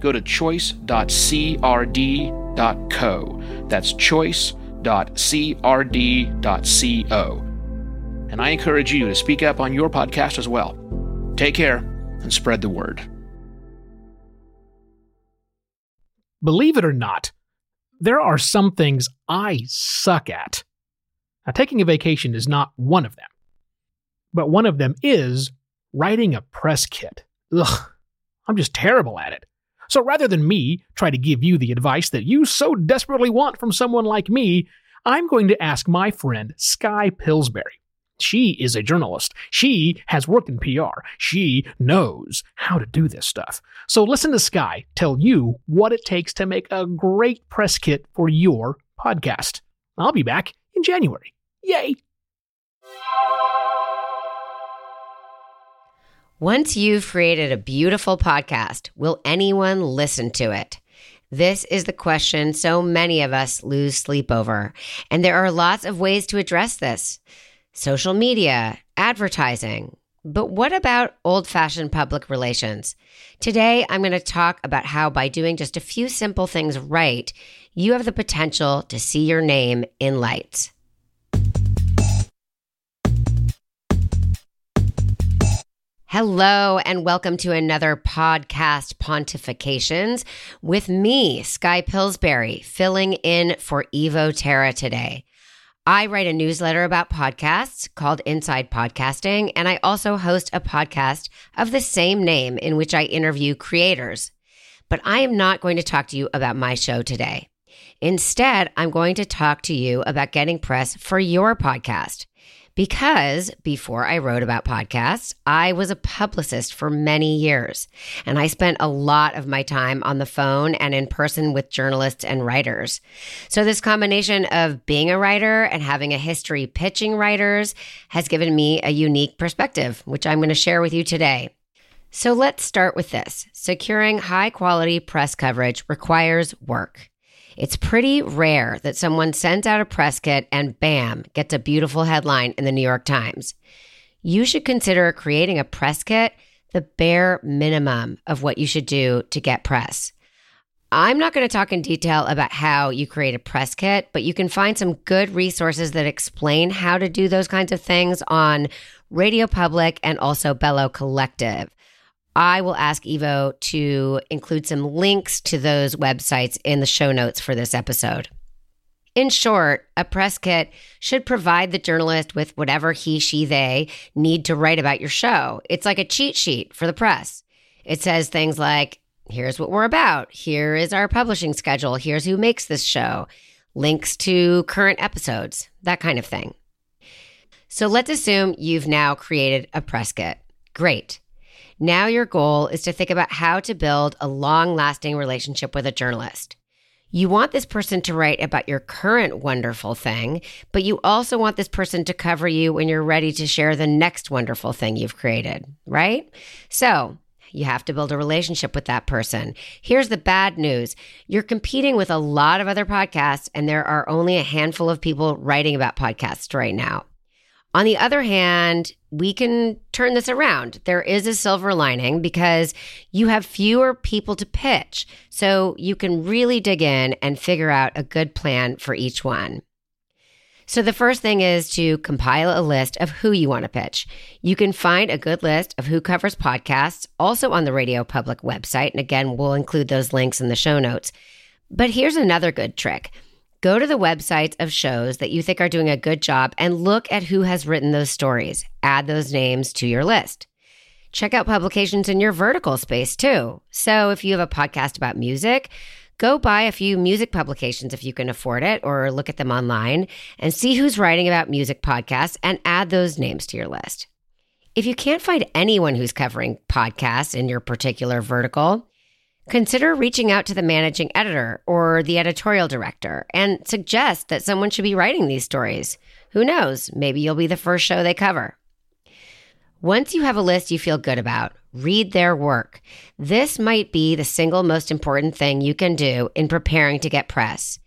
go to choice.crd.co. That's choice.crd.co. And I encourage you to speak up on your podcast as well. Take care and spread the word. Believe it or not, there are some things I suck at. Now, taking a vacation is not one of them, but one of them is writing a press kit. Ugh, I'm just terrible at it. So rather than me try to give you the advice that you so desperately want from someone like me, I'm going to ask my friend Sky Pillsbury. She is a journalist. She has worked in PR. She knows how to do this stuff. So listen to Sky tell you what it takes to make a great press kit for your podcast. I'll be back in January. Yay! Once you've created a beautiful podcast, will anyone listen to it? This is the question so many of us lose sleep over. And there are lots of ways to address this social media, advertising. But what about old fashioned public relations? Today, I'm going to talk about how by doing just a few simple things right, you have the potential to see your name in lights. Hello, and welcome to another podcast, Pontifications, with me, Sky Pillsbury, filling in for Evo Terra today. I write a newsletter about podcasts called Inside Podcasting, and I also host a podcast of the same name in which I interview creators. But I am not going to talk to you about my show today. Instead, I'm going to talk to you about getting press for your podcast because before I wrote about podcasts, I was a publicist for many years. And I spent a lot of my time on the phone and in person with journalists and writers. So, this combination of being a writer and having a history pitching writers has given me a unique perspective, which I'm going to share with you today. So, let's start with this securing high quality press coverage requires work. It's pretty rare that someone sends out a press kit and bam, gets a beautiful headline in the New York Times. You should consider creating a press kit the bare minimum of what you should do to get press. I'm not going to talk in detail about how you create a press kit, but you can find some good resources that explain how to do those kinds of things on Radio Public and also Bello Collective. I will ask Evo to include some links to those websites in the show notes for this episode. In short, a press kit should provide the journalist with whatever he, she, they need to write about your show. It's like a cheat sheet for the press. It says things like, here's what we're about, here is our publishing schedule, here's who makes this show, links to current episodes, that kind of thing. So let's assume you've now created a press kit. Great. Now, your goal is to think about how to build a long lasting relationship with a journalist. You want this person to write about your current wonderful thing, but you also want this person to cover you when you're ready to share the next wonderful thing you've created, right? So, you have to build a relationship with that person. Here's the bad news you're competing with a lot of other podcasts, and there are only a handful of people writing about podcasts right now. On the other hand, we can turn this around. There is a silver lining because you have fewer people to pitch. So you can really dig in and figure out a good plan for each one. So the first thing is to compile a list of who you want to pitch. You can find a good list of who covers podcasts also on the Radio Public website. And again, we'll include those links in the show notes. But here's another good trick. Go to the websites of shows that you think are doing a good job and look at who has written those stories. Add those names to your list. Check out publications in your vertical space too. So if you have a podcast about music, go buy a few music publications if you can afford it or look at them online and see who's writing about music podcasts and add those names to your list. If you can't find anyone who's covering podcasts in your particular vertical, Consider reaching out to the managing editor or the editorial director and suggest that someone should be writing these stories. Who knows? Maybe you'll be the first show they cover. Once you have a list you feel good about, read their work. This might be the single most important thing you can do in preparing to get press.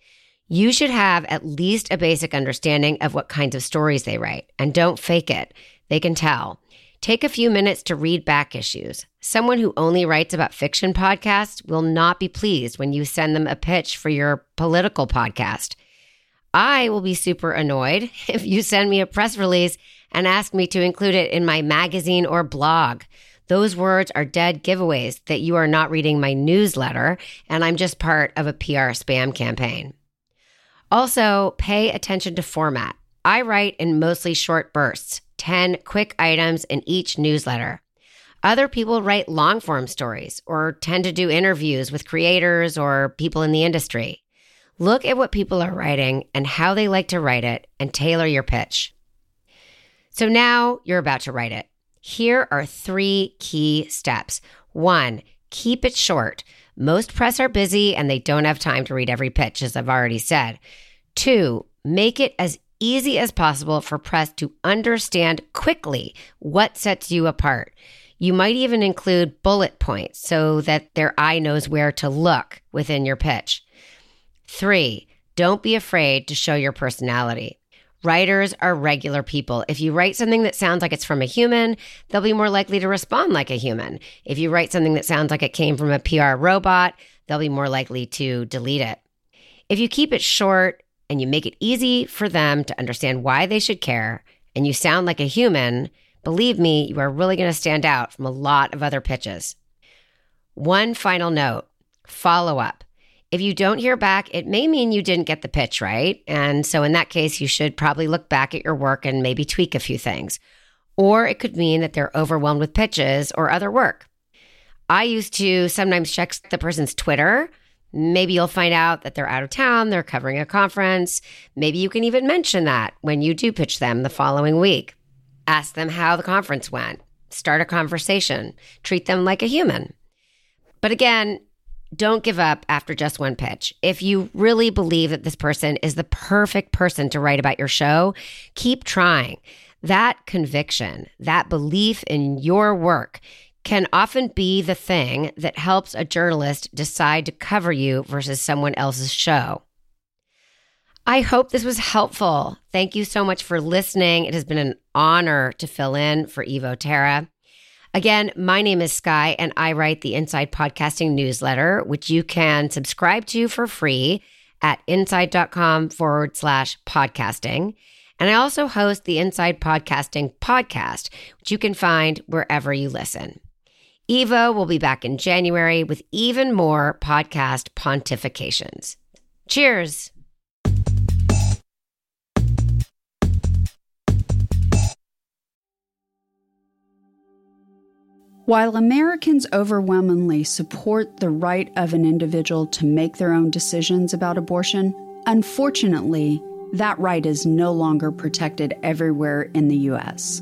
You should have at least a basic understanding of what kinds of stories they write, and don't fake it. They can tell. Take a few minutes to read back issues. Someone who only writes about fiction podcasts will not be pleased when you send them a pitch for your political podcast. I will be super annoyed if you send me a press release and ask me to include it in my magazine or blog. Those words are dead giveaways that you are not reading my newsletter and I'm just part of a PR spam campaign. Also, pay attention to format. I write in mostly short bursts, 10 quick items in each newsletter. Other people write long form stories or tend to do interviews with creators or people in the industry. Look at what people are writing and how they like to write it and tailor your pitch. So now you're about to write it. Here are three key steps. One, keep it short. Most press are busy and they don't have time to read every pitch, as I've already said. Two, make it as easy as possible for press to understand quickly what sets you apart. You might even include bullet points so that their eye knows where to look within your pitch. Three, don't be afraid to show your personality. Writers are regular people. If you write something that sounds like it's from a human, they'll be more likely to respond like a human. If you write something that sounds like it came from a PR robot, they'll be more likely to delete it. If you keep it short and you make it easy for them to understand why they should care, and you sound like a human, believe me, you are really going to stand out from a lot of other pitches. One final note follow up. If you don't hear back, it may mean you didn't get the pitch right. And so, in that case, you should probably look back at your work and maybe tweak a few things. Or it could mean that they're overwhelmed with pitches or other work. I used to sometimes check the person's Twitter Maybe you'll find out that they're out of town, they're covering a conference. Maybe you can even mention that when you do pitch them the following week. Ask them how the conference went, start a conversation, treat them like a human. But again, don't give up after just one pitch. If you really believe that this person is the perfect person to write about your show, keep trying. That conviction, that belief in your work can often be the thing that helps a journalist decide to cover you versus someone else's show. I hope this was helpful. Thank you so much for listening. It has been an honor to fill in for Evo Terra. Again, my name is Sky, and I write the Inside Podcasting newsletter, which you can subscribe to for free at inside.com forward slash podcasting. And I also host the Inside Podcasting podcast, which you can find wherever you listen. Evo will be back in January with even more podcast pontifications. Cheers. While Americans overwhelmingly support the right of an individual to make their own decisions about abortion, unfortunately, that right is no longer protected everywhere in the U.S.